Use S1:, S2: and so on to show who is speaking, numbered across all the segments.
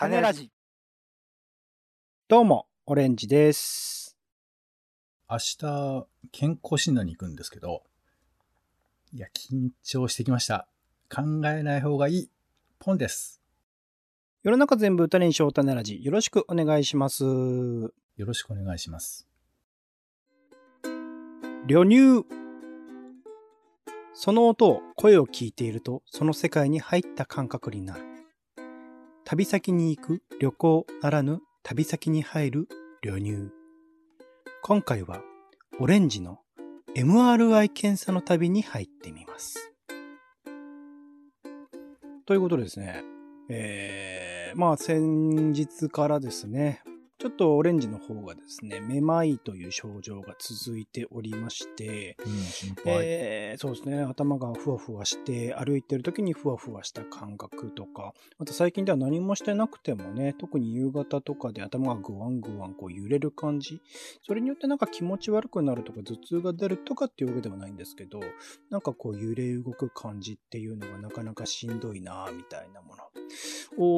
S1: 種ラジ。どうも、オレンジです。
S2: 明日、健康診断に行くんですけど、いや、緊張してきました。考えない方がいい。ポンです。
S1: 世の中全部種にしよう種ラジ。よろしくお願いします。
S2: よろしくお願いします。
S1: 旅入。その音、声を聞いていると、その世界に入った感覚になる。旅先に行く旅行ならぬ旅先に入る旅入。今回は、オレンジの MRI 検査の旅に入ってみます。ということでですね、えー、まあ先日からですね、ちょっとオレンジの方がですね、めまいという症状が続いておりまして、
S2: うん。
S1: えーそうですね、頭がふわふわして、歩いてる時にふわふわした感覚とか、あと最近では何もしてなくてもね、特に夕方とかで頭がぐわんぐわんこう揺れる感じ、それによってなんか気持ち悪くなるとか頭痛が出るとかっていうわけではないんですけど、なんかこう揺れ動く感じっていうのがなかなかしんどいなぁみたいなもの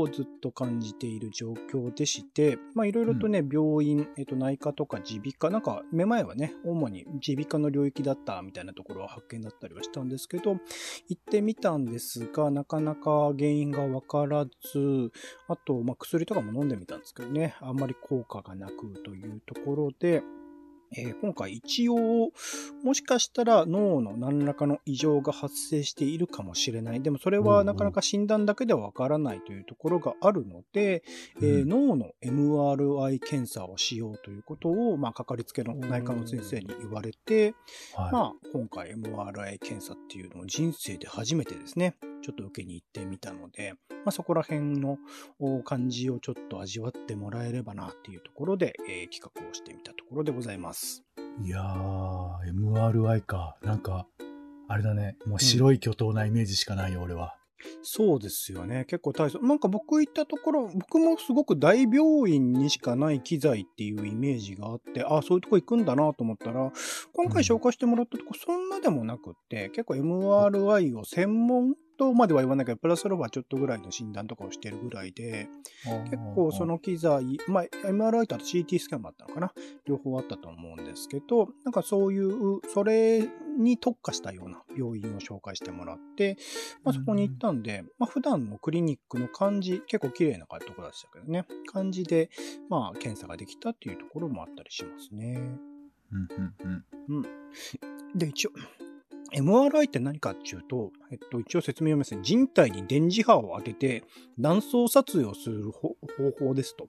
S1: をずっと感じている状況でして、まあいろいろとね、病院、えっと内科とか耳鼻科、なんかめまいはね、主に耳鼻科の領域だったみたいなところは発見だったりはしたんですけど、行ってみたんですが、なかなか原因がわからず、あと、まあ、薬とかも飲んでみたんですけどね、あんまり効果がなくというところで、えー今回一応、もしかしたら脳の何らかの異常が発生しているかもしれない。でもそれはなかなか診断だけではわからないというところがあるので、えー
S2: うん
S1: 脳の MRI 検査をしようということを、まあ、かかりつけの内科の先生に言われて、
S2: はい。
S1: まあ、今回 MRI 検査っていうのを人生で初めてですね、ちょっと受けに行ってみたので、まあ、そこら辺のお感じをちょっと味わってもらえればなっていうところで、えー企画をしてみたところでございます。
S2: いやー、MRI か。なんか、あれだね。もう白い巨頭なイメージしかないよ、俺は。
S1: そうですよね。結構大層。なんか僕行ったところ、僕もすごく大病院にしかない機材っていうイメージがあって、あそういうとこ行くんだなと思ったら、今回紹介してもらったとこ、そんなでもなくって、結構 MRI を専門とまでは言わないけど、プラスアルファちょっとぐらいの診断とかをしてるぐらいで、結構その機材、まあ MRI とあと CT スキャンもあったのかな？両方あったと思うんですけど、なんかそういう、それに特化したような病院を紹介してもらって、まあそこに行ったんで、まあ普段のクリニックの感じ、結構綺麗なところでしたけどね、感じで、まあ検査ができたっていうところもあったりしますね。
S2: うんうんうん。
S1: で、一応、MRI って何かっていうと、えっと、一応説明をますね。人体に電磁波を当てて断層撮影をする方法ですと。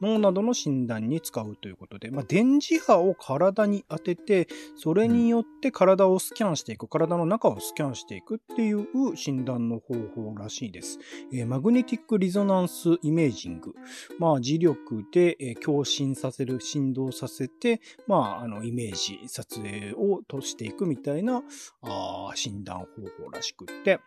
S1: 脳などの診断に使うということで、まあ、電磁波を体に当てて、それによって体をスキャンしていく、体の中をスキャンしていくっていう診断の方法らしいです。えーマグネティックリゾナンスイメージング。まあ、磁力で、えー共振させる、振動させて、まあ、あの、イメージ、撮影をとしていくみたいな、あー診断方法らしくって、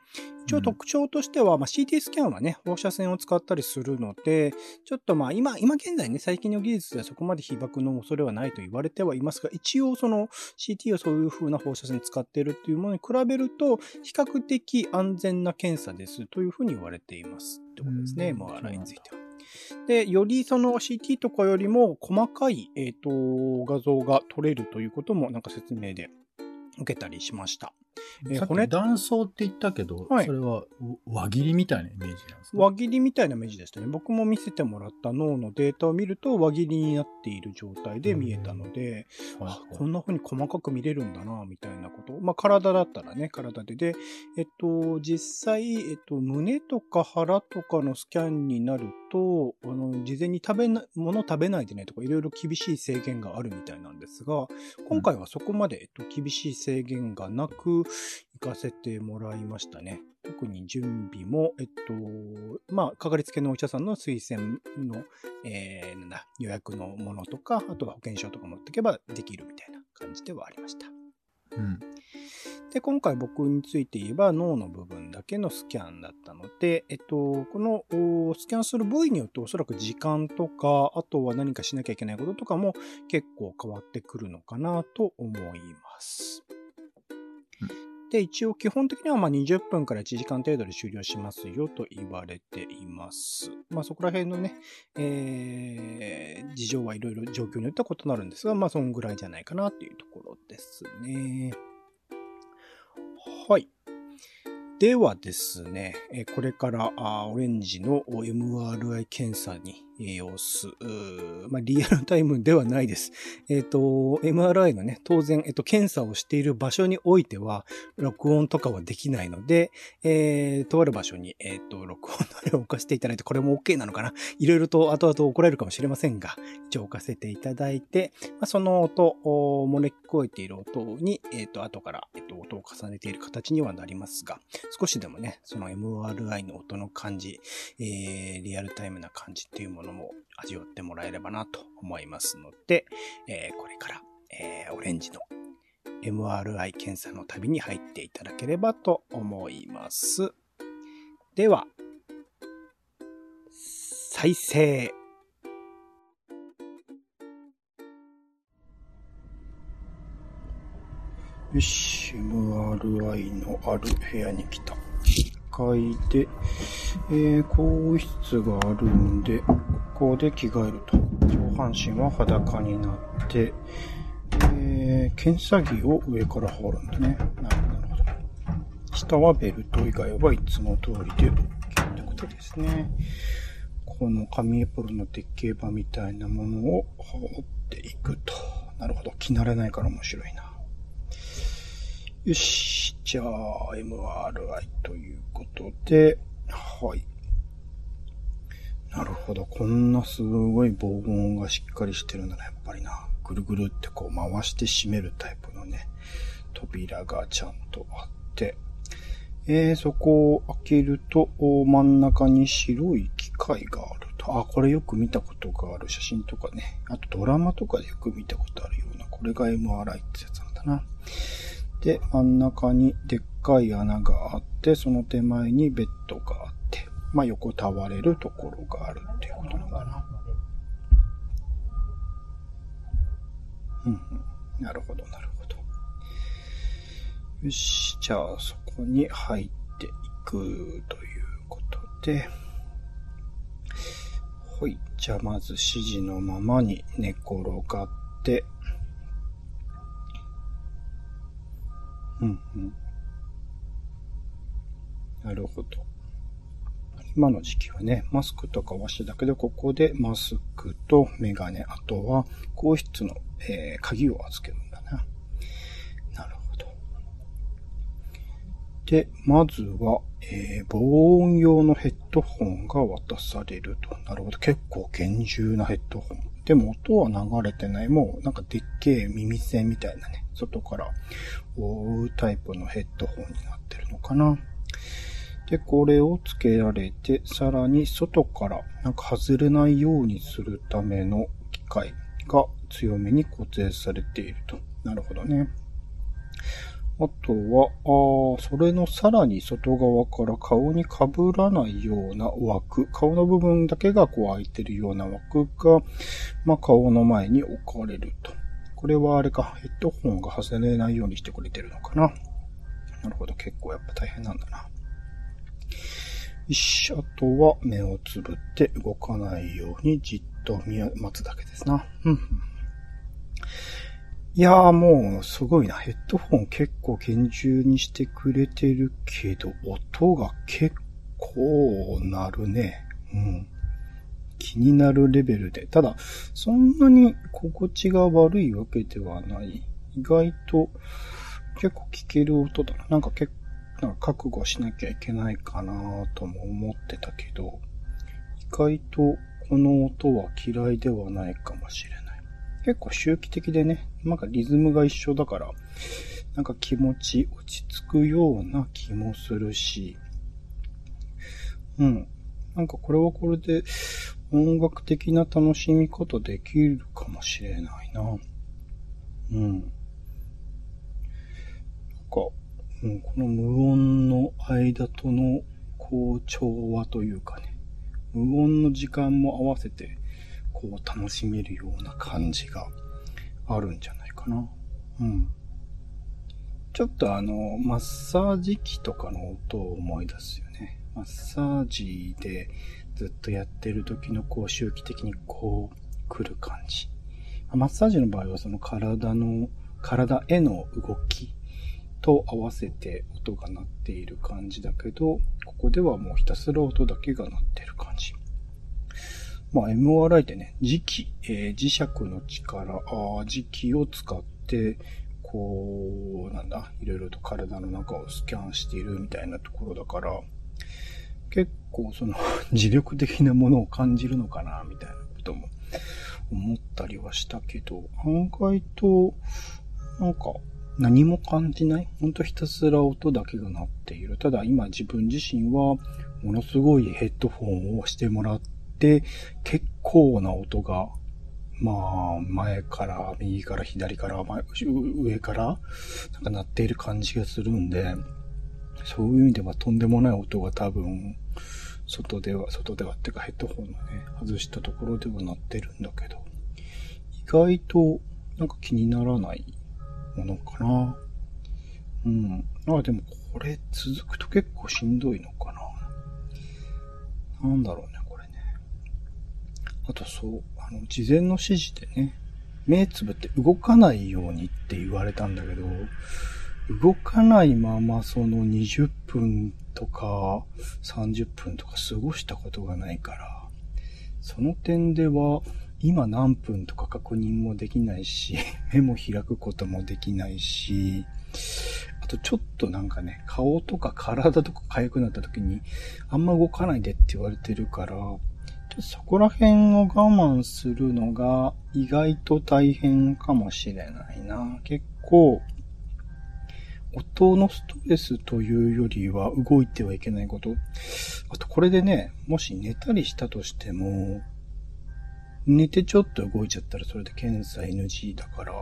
S1: 一応特徴としては、まあ、CT スキャンはね、放射線を使ったりするので、ちょっとまあ、今、今現在ね、最近の技術ではそこまで被爆の恐れはないと言われてはいますが、一応その CT をそういう風な放射線使っているっていうものに比べると、比較的安全な検査ですというふうに言われています。ってことですね、
S2: うん
S1: MRI については。で、よりその CT とかよりも細かい、えっ、と、画像が撮れるということもなんか説明で受けたりしました。え骨
S2: き断層って言ったけど、
S1: はい
S2: それは輪切りみたいなイメージなんですか？
S1: 輪切りみたいなイメージでしたね。僕も見せてもらった脳のデータを見ると輪切りになっている状態で見えたので、
S2: はい
S1: あこんな風に細かく見れるんだな、みたいなこと。まあ、体だったらね、体で。で、えっと、実際、えっと、胸とか腹とかのスキャンになると、あの、事前に食べな、物食べないでねとか、いろいろ厳しい制限があるみたいなんですが、今回はそこまで、えっと、厳しい制限がなく、行かせてもらいましたね。特に準備も、えっと、まあ、かかりつけのお医者さんの推薦の、えー、なんだ、予約のものとか、あとは保険証とか持っていけばできるみたいな感じではありました。
S2: うん。
S1: で、今回僕について言えば脳の部分だけのスキャンだったので、えっと、このおスキャンする部位によっておそらく時間とか、あとは何かしなきゃいけないこととかも結構変わってくるのかなと思います。で、一応基本的にはま20分から1時間程度で終了しますよと言われています。まあそこら辺のね、えー、事情はいろいろ状況によっては異なるんですが、まあそんぐらいじゃないかなというところですね。はい。ではですね、これからオレンジの MRI 検査に様子、まあ、リアルタイムではないです。えっ、ー、と、MRI のね、当然、えっ、と、検査をしている場所においては、録音とかはできないので、えー、とある場所に、えっ、と、録音のあれを置かせていただいて、これも OK なのかな？いろいろと後々怒られるかもしれませんが、一応置かせていただいて、まあ、その音、漏れ聞こえている音に、えっ、と、後から、えっ、と、音を重ねている形にはなりますが、少しでもね、その MRI の音の感じ、えー、リアルタイムな感じっていうものも味わってもらえればなと思いますので、えー、これから、えー、オレンジの MRI 検査の旅に入っていただければと思います。では、再生。よし、MRI のある部屋に来た。階で、えー、更衣室があるんで、ここで着替えると。上半身は裸になって、えー、検査着を上から羽織るんだね。なるほど、下はベルト以外はいつも通りで OK ってことですね。この紙エプロンの鉄形板みたいなものを羽織っていくと。なるほど。着慣れないから面白いな。よし。じゃあ、MRI ということで、はい。なるほど。こんなすごい防音がしっかりしてるんだな、やっぱりな。ぐるぐるってこう回して閉めるタイプのね、扉がちゃんとあって、えー、そこを開けると、真ん中に白い機械があると。あ、これよく見たことがある写真とかね。あとドラマとかでよく見たことあるような、これが MRI ってやつなんだな。で、真ん中にでっかい穴があって、その手前にベッドがあって、まあ、横たわれるところがあるっていうことなのかな。うん、うん。なるほど、なるほど。よし、じゃあそこに入っていくということで、はい。じゃあまず指示のままに寝転がって、うんうん。なるほど。今の時期はね、マスクとかはしてだけど、ここでマスクとメガネ、あとは、更衣室の、えー、鍵を預けるんだな。なるほど。で、まずは、えー、防音用のヘッドホンが渡されると。なるほど。結構厳重なヘッドホン。でも音は流れてない。もうなんかでっけえ耳栓みたいなね、外から覆うタイプのヘッドホンになってるのかな。で、これを付けられて、さらに外からなんか外れないようにするための機械が強めに固定されていると。なるほどね。あとは、あそれのさらに外側から顔に被らないような枠、顔の部分だけがこう開いてるような枠が、まあ、顔の前に置かれると。これはあれか、ヘッドホンが外れないようにしてくれてるのかな。なるほど、結構やっぱ大変なんだな。よし、あとは目をつぶって動かないようにじっと見待つだけですな。うん。いやーもうすごいな。ヘッドホン結構厳重にしてくれてるけど、音が結構鳴るね。うん。気になるレベルで。ただ、そんなに心地が悪いわけではない。意外と結構聞ける音だな。なんか結構、なんか覚悟しなきゃいけないかなとも思ってたけど、意外とこの音は嫌いではないかもしれない。結構周期的でね、なんかリズムが一緒だから、なんか気持ち落ち着くような気もするし、うん。なんかこれはこれで音楽的な楽しみ方できるかもしれないな。うん。なんか、うん、この無音の間とのこう調和というかね、無音の時間も合わせてこう楽しめるような感じがあるんじゃないかな。うん。ちょっとあの、マッサージ機とかの音を思い出すよね。マッサージでずっとやってる時のこう周期的にこう来る感じ。マッサージの場合はその体の、体への動きと合わせて音が鳴っている感じだけど、ここではもうひたすら音だけが鳴ってる感じ。まあ、MRI ってね、磁気、えー、磁石の力、あ磁気を使って、こう、なんだ、いろいろと体の中をスキャンしているみたいなところだから、結構その 磁力的なものを感じるのかな、みたいなことも思ったりはしたけど、案外と、なんか、何も感じないほんとひたすら音だけが鳴っている。ただ今自分自身はものすごいヘッドフォンをしてもらって、結構な音が、まあ、前から、右から左から、上から、なんか鳴っている感じがするんで、そういう意味ではとんでもない音が多分、外では、外ではっていうかヘッドホンのね、外したところでは鳴ってるんだけど、意外となんか気にならないものかな。うん。あ、でもこれ続くと結構しんどいのかな。なんだろう、ね。あとそう、あの、事前の指示でね、目つぶって動かないようにって言われたんだけど、動かないままその20分とか30分とか過ごしたことがないから、その点では今何分とか確認もできないし、目も開くこともできないし、あとちょっとなんかね、顔とか体とか痒くなった時に、あんま動かないでって言われてるから、そこら辺を我慢するのが意外と大変かもしれないな。結構、音のストレスというよりは動いてはいけないこと。あとこれでね、もし寝たりしたとしても、寝てちょっと動いちゃったらそれで検査 NG だから、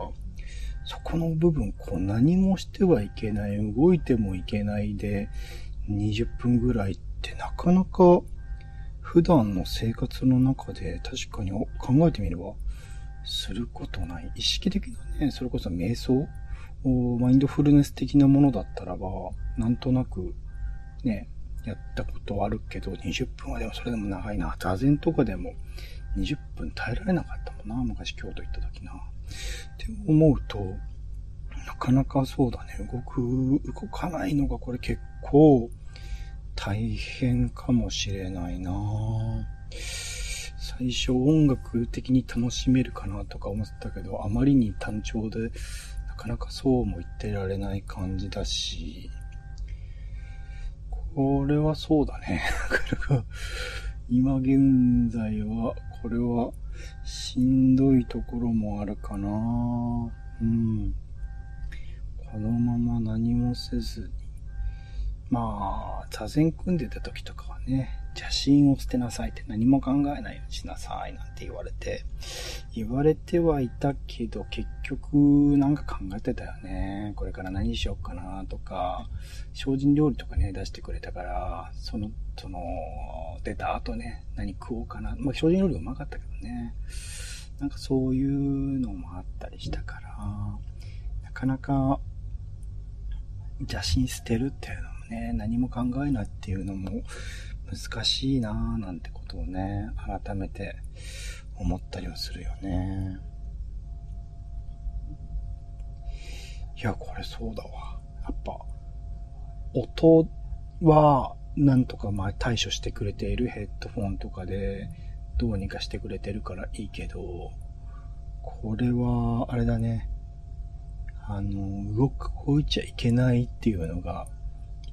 S1: そこの部分、こう何もしてはいけない、動いてもいけないで、20分ぐらいってなかなか普段の生活の中で確かに考えてみれば、することない。意識的なね、それこそ瞑想マインドフルネス的なものだったらば、なんとなく、ね、やったことあるけど、20分はでもそれでも長いな。座禅とかでも20分耐えられなかったもんな。昔京都行った時な。って思うと、なかなかそうだね。動く、動かないのがこれ結構大変かもしれないな最初音楽的に楽しめるかなとか思ってたけど、あまりに単調でなかなかそうも言ってられない感じだし、これはそうだね。今現在は、これはしんどいところもあるかなうん。このまま何もせず。まあ、座禅組んでた時とかはね、邪心を捨てなさいって何も考えないようにしなさいなんて言われて、言われてはいたけど、結局なんか考えてたよね。これから何しようかなとか、精進料理とかね、出してくれたから、その、その、出た後ね、何食おうかな。まあ、精進料理うまかったけどね。なんかそういうのもあったりしたから、なかなか邪心捨てるっていうのもね、何も考えないっていうのも、難しいなぁなんてことをね、改めて思ったりはするよね。いや、これそうだわ。やっぱ、音は、なんとかまあ対処してくれているヘッドフォンとかで、どうにかしてくれてるからいいけど、これは、あれだね。あの、動く、動いちゃいけないっていうのが、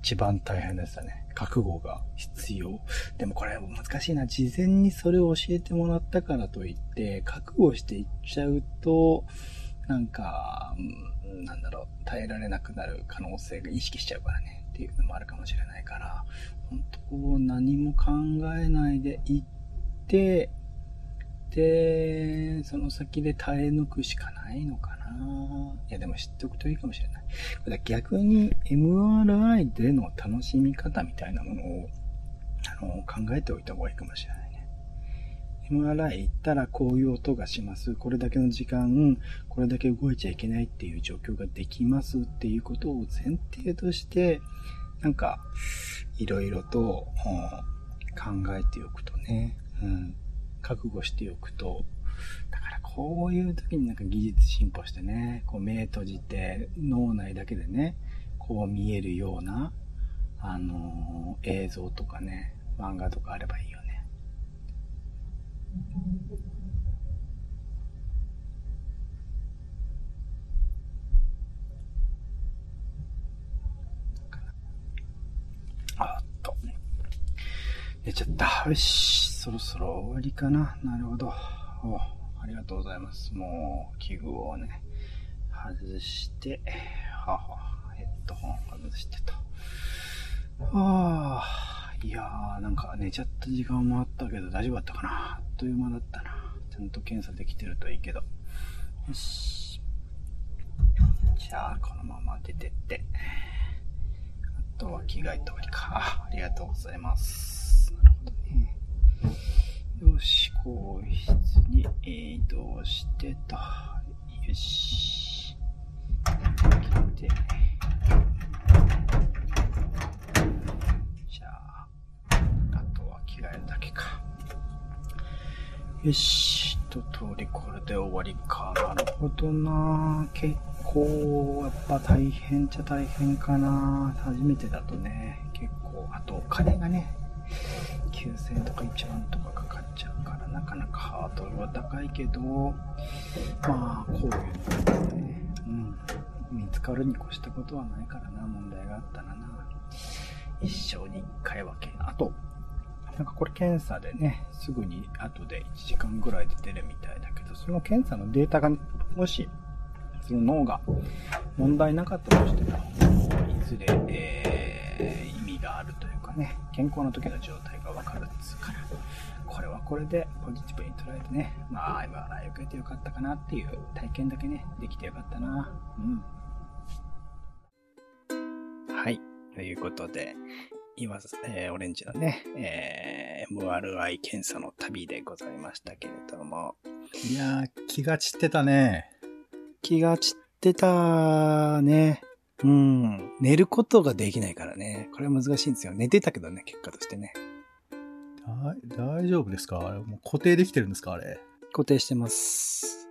S1: 一番大変でしたね。覚悟が必要。でもこれ難しいな。事前にそれを教えてもらったからといって、覚悟していっちゃうと、なんか、なんだろう、耐えられなくなる可能性が意識しちゃうからね、っていうのもあるかもしれないから、本当何も考えないで行って、で、その先で耐え抜くしかないのかな。いや、でも知っておくといいかもしれない。逆に MRI での楽しみ方みたいなものをあの考えておいた方がいいかもしれないね。MRI 行ったらこういう音がします。これだけの時間、これだけ動いちゃいけないっていう状況ができますっていうことを前提として、なんか、いろいろと、うん考えておくとね、うん、覚悟しておくと、だからこういう時になんか技術進歩してね、こう目閉じて脳内だけでね、こう見えるような、あのー映像とかね、漫画とかあればいいよね。あっと。寝ちゃった。よし。そろそろ終わりかな。なるほど。おありがとうございます。もう、器具をね、外して、はは、ヘッドホン外してと。はあ、いやー、なんか寝ちゃった時間もあったけど大丈夫だったかな。あっという間だったな。ちゃんと検査できてるといいけど。よし。じゃあ、このまま出てって。あとは着替えて終わりか。ありがとうございます。なるほどね。よし、更衣室に移動してと。よし。来て。じゃあ、あとは着替えるだけか。よし、一通りこれで終わりか。なるほどな。結構、やっぱ大変っちゃ大変かな。初めてだとね、結構、あとお金がね、9000円とか1万とかかかっちゃうから、なかなかハードルは高いけど、まあ、こういうのがね、うん、見つかるに越したことはないからな、問題があったらな。一生に一回はけ。あと、なんかこれ検査でね、すぐに後で1時間ぐらいで出るみたいだけど、その検査のデータが、もし、その脳が問題なかったとしても、いずれ、えー意味があるというかね、健康な時の状態がわかるっつうから、これはこれでポジティブに捉えてね、まあ、MRI 受けてよかったかなっていう体験だけね、できてよかったな。うん。はい。ということで、今、えーオレンジのね、えー MRI 検査の旅でございましたけれども、
S2: いやー、気が散ってたね。
S1: 気が散ってたね。うん。寝ることができないからね。これは難しいんですよ。寝てたけどね、結果としてね。
S2: だ大丈夫ですか？あれ、もう固定できてるんですか？あれ。
S1: 固定してます。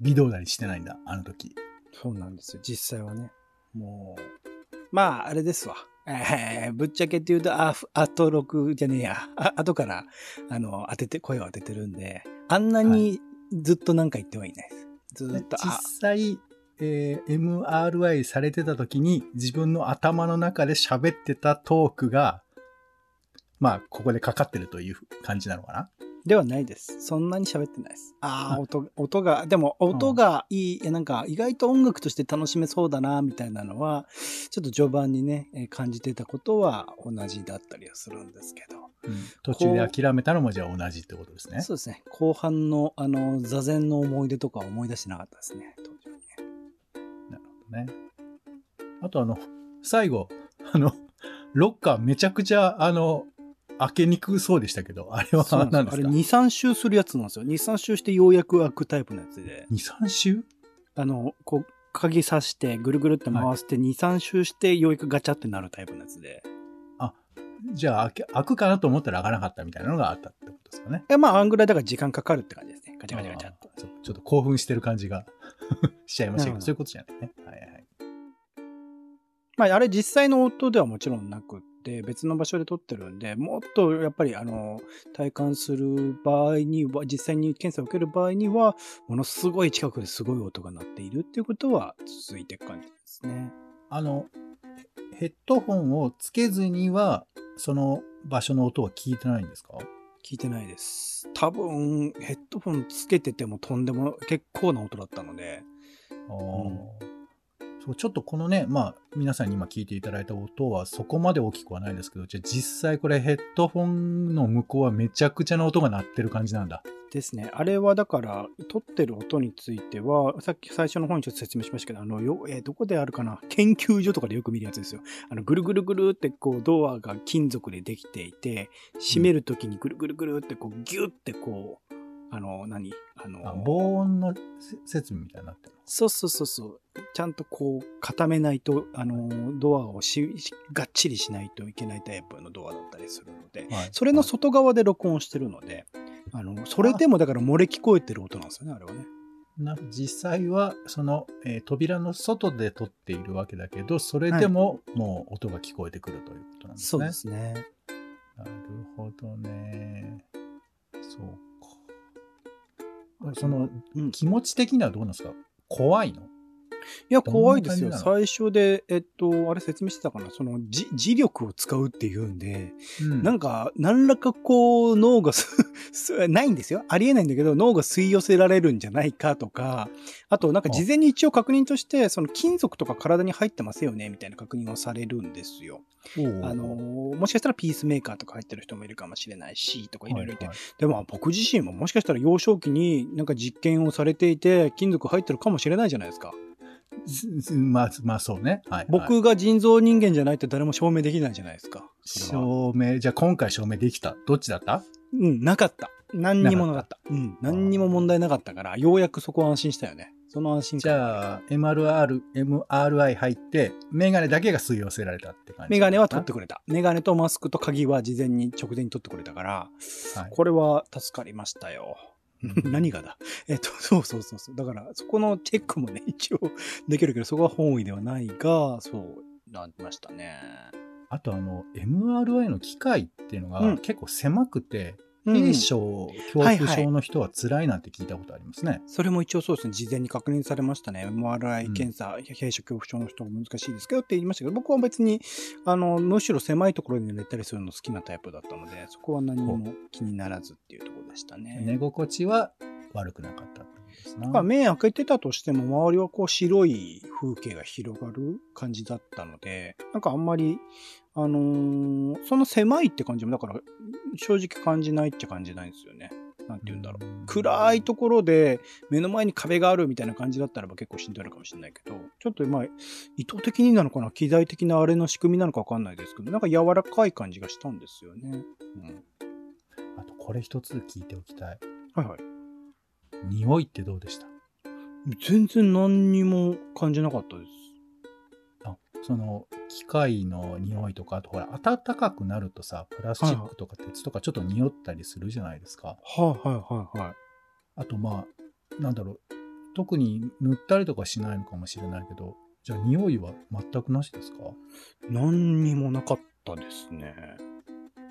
S2: 微動だにしてないんだ、あの時。
S1: そうなんですよ。実際はね。もう、まあ、あれですわ。えーぶっちゃけって言うと、あ、あと6じゃねえや。あ後から、あの、当てて、声を当ててるんで、あんなにずっと何か言ってはいないです。ずっと、あ、
S2: 実際、えー MRI されてた時に自分の頭の中で喋ってたトークが、まあ、ここでかかってるという感じなのかな？
S1: ではないです。そんなに喋ってないです。ああ、
S2: あ
S1: 音、音が、でも音がいい、いやなんか意外と音楽として楽しめそうだな、みたいなのは、ちょっと序盤にね、えー感じてたことは同じだったりはするんですけど。
S2: 途中で諦めたのもじゃあ同じってことですね。
S1: そうですね。後半の、あの、座禅の思い出とかは思い出してなかったですね。ね。
S2: あとあの、最後、あの、ロッカーめちゃくちゃ、あの、開けにくそうでしたけど、あれは何ですか？
S1: あれ2、3周するやつなんですよ。2、3周してようやく開くタイプのやつで。
S2: 2、3週
S1: あの、こう、鍵刺して、ぐるぐるって回して、2、3周して、ようやくガチャってなるタイプのやつで。
S2: じゃあ開け開くかなと思ったら開かなかったみたいなのがあったってことですかね。
S1: え、まあ、あんぐらいだから時間かかるって感じですね。ガチャガチャガチャって。
S2: ちょっと興奮してる感じが しちゃいましたけど、
S1: うん
S2: そういうことじゃないね。はいはい。
S1: まあ、あれ実際の音ではもちろんなくって、別の場所で撮ってるんで、もっとやっぱり、あの、体感する場合には、実際に検査を受ける場合には、ものすごい近くですごい音が鳴っているっていうことは続いていく感じですね。
S2: あの、ヘッドホンをつけずには、その場所の音は聞いてないんですか？
S1: 聞いてないです。多分、ヘッドホンつけててもとんでも結構な音だったので、
S2: あーそうちょっとこのね、まあ、皆さんに今聞いていただいた音はそこまで大きくはないですけど、じゃあ実際これヘッドホンの向こうはめちゃくちゃな音が鳴ってる感じなんだ。
S1: ですね。あれはだから、撮ってる音については、さっき最初の方にちょっと説明しましたけど、あの、よ、えーどこであるかな？研究所とかでよく見るやつですよ。あの、ぐるぐるぐるってこう、ドアが金属でできていて、閉めるときにぐるぐるぐるってこう、ギュってこう、あの、何？あの、
S2: あ防音のせ設備みたいになってる
S1: そうそうそうそう。ちゃんとこう、固めないと、あの、ドアをし、しがっちりしないといけないタイプのドアだったりするので、
S2: の。はい
S1: それの外側で録音してるので、あの、それでもだから漏れ聞こえてる音なんですよね、あれはね。
S2: な実際は、その、えー扉の外で撮っているわけだけど、それでももう音が聞こえてくるということなんですね。
S1: そうですね。
S2: なるほどね。そうか。その、気持ち的にはどうなんですか？怖いの？
S1: や、
S2: どんな
S1: 怖いですよ。最初で、えっと、あれ説明してたかな？その、じ磁力を使うっていうんで、
S2: うん
S1: なんか、何らかこう、脳がす、すないんですよ。ありえないんだけど、脳が吸い寄せられるんじゃないかとか、あと、なんか事前に一応確認として、その金属とか体に入ってますよね、みたいな確認をされるんですよ。あのーもしかしたらピースメーカーとか入ってる人もいるかもしれないし、とかいろいろいて。
S2: はいはい
S1: でも、僕自身ももしかしたら幼少期になんか実験をされていて、金属入ってるかもしれないじゃないですか。
S2: まあ、まあそうね。はい、はい。
S1: 僕が人造人間じゃないって誰も証明できないじゃないですか。
S2: 証明、じゃあ今回証明できた。どっちだった？
S1: うん、なかった。何にもなかった。うん、何にも問題なかったから、ようやくそこは安心したよね。その安心
S2: じ
S1: 感。
S2: ゃあ、MRR、MRI 入って、メガネだけが吸い寄せられたって感じ。
S1: メガネは取ってくれた。メガネとマスクと鍵は事前に直前に取ってくれたから、
S2: はい
S1: これは助かりましたよ。何がだ？えっと、そうそうそうそう。だから、そこのチェックもね、一応できるけど、そこは本意ではないが、そう、なりましたね。
S2: あとあの、MRI の機械っていうの
S1: うん
S2: が結構狭くて、
S1: うん
S2: 軽症、恐怖症の人は辛いなんて聞いたことありますね。
S1: それも一応そうですね、事前に確認されましたね。MRI 検査、閉所恐怖症の人も難しいですけどって言いましたけど、僕は別に、あの、むしろ狭いところに寝たりするの好きなタイプだったので、そこは何も気にならずっていうところでしたね。
S2: 寝心地は悪くなかったってことですな。
S1: まあ目開けてたとしても、周りはこう白い風景が広がる感じだったので、なんかあんまり、あのーその狭いって感じも、だから正直感じないっちゃ感じないんですよね。なんて言うんだろう。暗いところで目の前に壁があるみたいな感じだったらば結構しんどいのかもしれないけど、ちょっとまあ、意図的になのかな機材的なあれの仕組みなのかわかんないですけど、なんか柔らかい感じがしたんですよね。うん。
S2: あとこれ一つ聞いておきたい。
S1: はいはい。
S2: 匂いってどうでした？
S1: 全然何にも感じなかったです。
S2: あその機械の匂いとか、あとほら、暖かくなるとさ、プラスチックとか鉄とかちょっと匂ったりするじゃないですか。
S1: はいはいはいはい。
S2: あとまあ、なんだろう、特に塗ったりとかしないのかもしれないけど、じゃあ匂いは全くなしですか？
S1: 何にもなかったですね。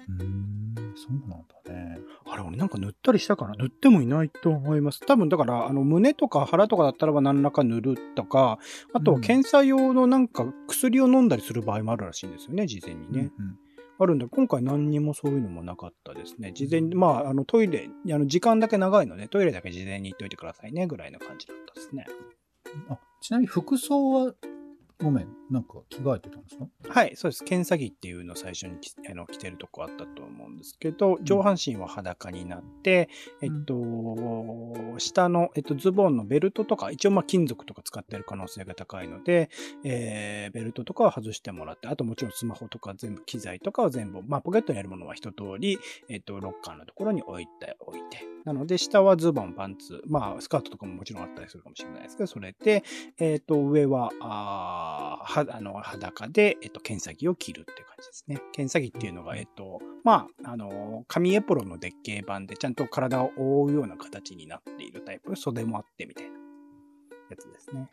S2: うーん、そうなんだね。
S1: あれ、俺なんか塗ったりしたかな？塗ってもいないと思います。多分だから、あの、胸とか腹とかだったらば何らか塗るとか、あと
S2: うん
S1: 検査用のなんか薬を飲んだりする場合もあるらしいんですよね、事前にね。
S2: うんうん
S1: あるんで、今回何にもそういうのもなかったですね。事前に、まあ、あの、トイレ、あの、時間だけ長いので、トイレだけ事前に行っといてくださいね、ぐらいの感じだったですね。
S2: あちなみに服装は、ごめん、なんか着替えてたんですか？
S1: はい、そうです。検査着っていうのを最初にきあの着てるとこあったと思うんですけど、上半身は裸になって、えっと、下の、えっと、ズボンのベルトとか、一応まあ金属とか使ってる可能性が高いので、えーベルトとかは外してもらって、あともちろんスマホとか全部機材とかは全部、まあポケットにあるものは一通り、えっと、ロッカーのところに置いて、置いて。なので、下はズボン、パンツ、まあスカートとかももちろんあったりするかもしれないですけど、それで、えっ、と、上は、あーは、あの、裸で、えっ、と、検査着を着るっていう感じですね。検査着っていうのが、えっ、と、まあ、あの、紙エプロンのデッケー版で、ちゃんと体を覆うような形になっているタイプ、袖もあってみたいなやつですね。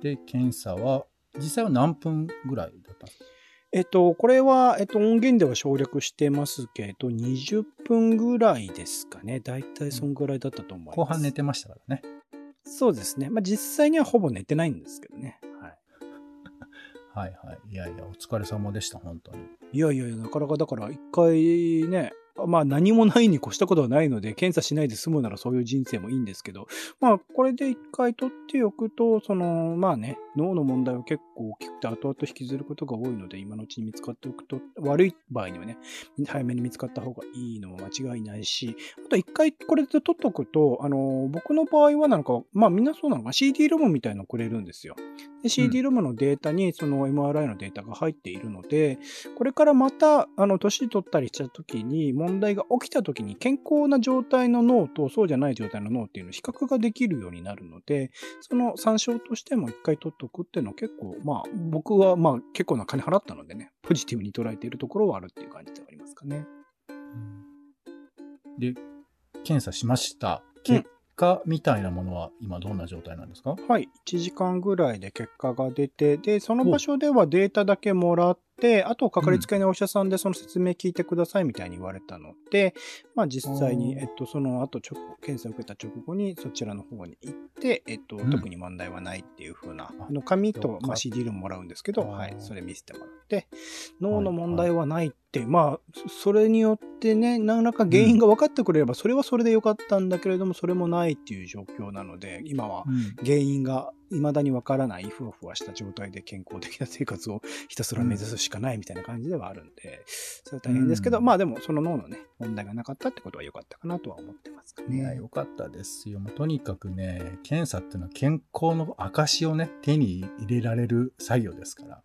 S2: で、検査は、実際は何分ぐらいだったんですか？
S1: えっと、これは、えっと、音源では省略してますけど、20分ぐらいですかね。だいたいそんぐらいだったと思います。
S2: 後半寝てましたからね。
S1: そうですね。まあ、実際にはほぼ寝てないんですけどね。はい。
S2: はいはい。いやいや、お疲れ様でした、本当に。
S1: いやいやいや、なかなかだから一回ね、まあ何もないに越したことはないので、検査しないで済むならそういう人生もいいんですけど、まあこれで一回取っておくと、その、まあね、脳の問題を結構大きくて後々引きずることが多いので、今のうちに見つかっておくと、悪い場合にはね、早めに見つかった方がいいのも間違いないし、あと一回これで取っとくと、あの、僕の場合はなんか、まあみんなそうなのか CD ロムみたいなのくれるんですよ。で、CD ロムのデータにその MRI のデータが入っているので、これからまた、あの、年取ったりした時に問題が起きた時に健康な状態の脳とそうじゃない状態の脳っていうのを比較ができるようになるので、その参照としても一回取っとくっていうのは結構、まあ僕はまあ結構な金払ったのでね、ポジティブに捉えているところはあるっていう感じではありますかね。
S2: で、検査しました。結果みたいなものは今どんな状態なんですか、
S1: はい。1時間ぐらいで結果が出て、で、その場所ではデータだけもらって、あと、かかりつけのお医者さんでその説明聞いてくださいみたいに言われたので、まあ実際に、えっと、その後直後、検査を受けた直後にそちらの方に行って、えっと、
S2: うん。
S1: 特に問題はないっていう風な、
S2: あ
S1: あの紙とまあ、CD でももらうんですけど、はい。それ見せてもらって、脳の問題はないって、まあ、そそれによってね、何らか原因が分かってくれれば、それはそれでよかったんだけれども、それもないっていう状況なので、今は
S2: うん
S1: 原因が未だにわからない、ふわふわした状態で健康的な生活を ひたすら目指すしかないみたいな感じではあるんで、それは大変ですけど、
S2: うん
S1: まあでもその脳のね、問題がなかったってことは良かったかなとは思ってますか
S2: いや、
S1: ね。
S2: よかったですよ。もうとにかくね、検査っていうのは健康の証をね、手に入れられる作業ですから。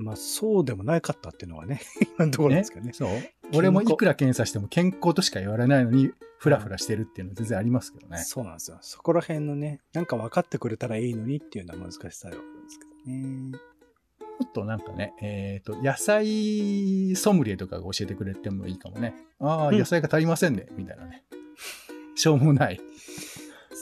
S1: まあそうでもなかったっていうのはね、今のところですけどね。
S2: そう。俺もいくら検査しても健康としか言われないのに、フラフラしてるっていうのは全然ありますけどね。
S1: そうなんですよ。そこら辺のね、なんか分かってくれたらいいのにっていうのは難しさではあるんですけどね。
S2: ちょっとなんかね、えっ、と、野菜ソムリエとかが教えてくれてもいいかもね。ああ、
S1: うん
S2: 野菜が足りませんね、みたいなね。しょうもない。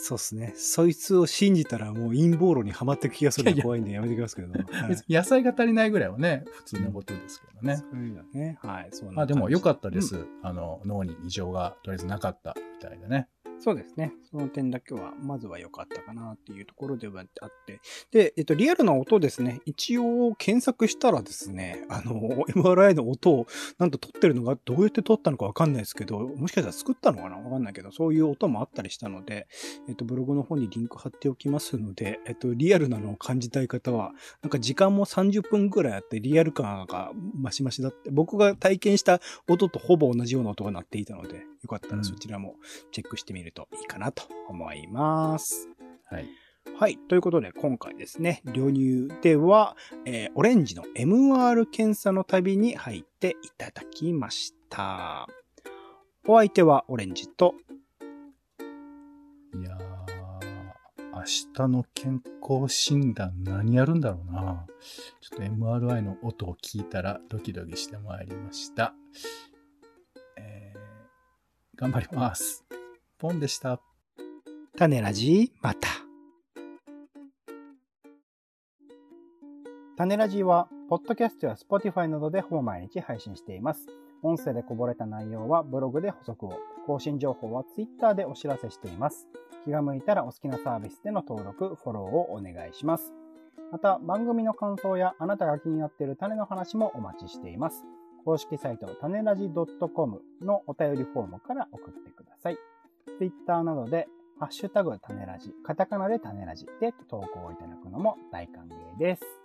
S1: そうですね。そいつを信じたらもう陰謀論にはまっていく気がするので怖いんでやめてきますけど
S2: 野菜が足りないぐらいはね、普通のことですけどね。
S1: そういうのね。はい。そう
S2: まあでも良かったで
S1: うん
S2: す。あの、脳に異常がとりあえずなかったみたいでね。
S1: そうですね。その点だけは、まずは良かったかなっていうところではあって。で、えっと、リアルな音ですね。一応検索したらですね、あの、MRI の音をなんと撮ってるのがどうやって撮ったのかわかんないですけど、もしかしたら作ったのかな？わかんないけど、そういう音もあったりしたので、えっと、ブログの方にリンク貼っておきますので、えっと、リアルなのを感じたい方は、なんか時間も30分ぐらいあって、リアル感がマシマシだって、僕が体験した音とほぼ同じような音が鳴っていたので、よかったらそちらもチェックしてみるといいかなと思います。
S2: はい。
S1: はい。ということで、今回ですね、両乳では、えーオレンジの MR 検査の旅に入っていただきました。お相手はオレンジと、
S2: いやー、明日の健康診断何やるんだろうな。ちょっと MRI の音を聞いたらドキドキしてまいりました。頑張ります。ポンでした。
S1: 種ラジまた。種ラジは、ポッドキャストや Spotify などでほぼ毎日配信しています。音声でこぼれた内容はブログで補足を、更新情報は Twitter でお知らせしています。気が向いたらお好きなサービスでの登録、フォローをお願いします。また、番組の感想やあなたが気になっている種の話もお待ちしています。公式サイト、種ラジ .com のお便りフォームから送ってください。Twitter などで、ハッシュタグ種ラジ、カタカナで種ラジで投稿いただくのも大歓迎です。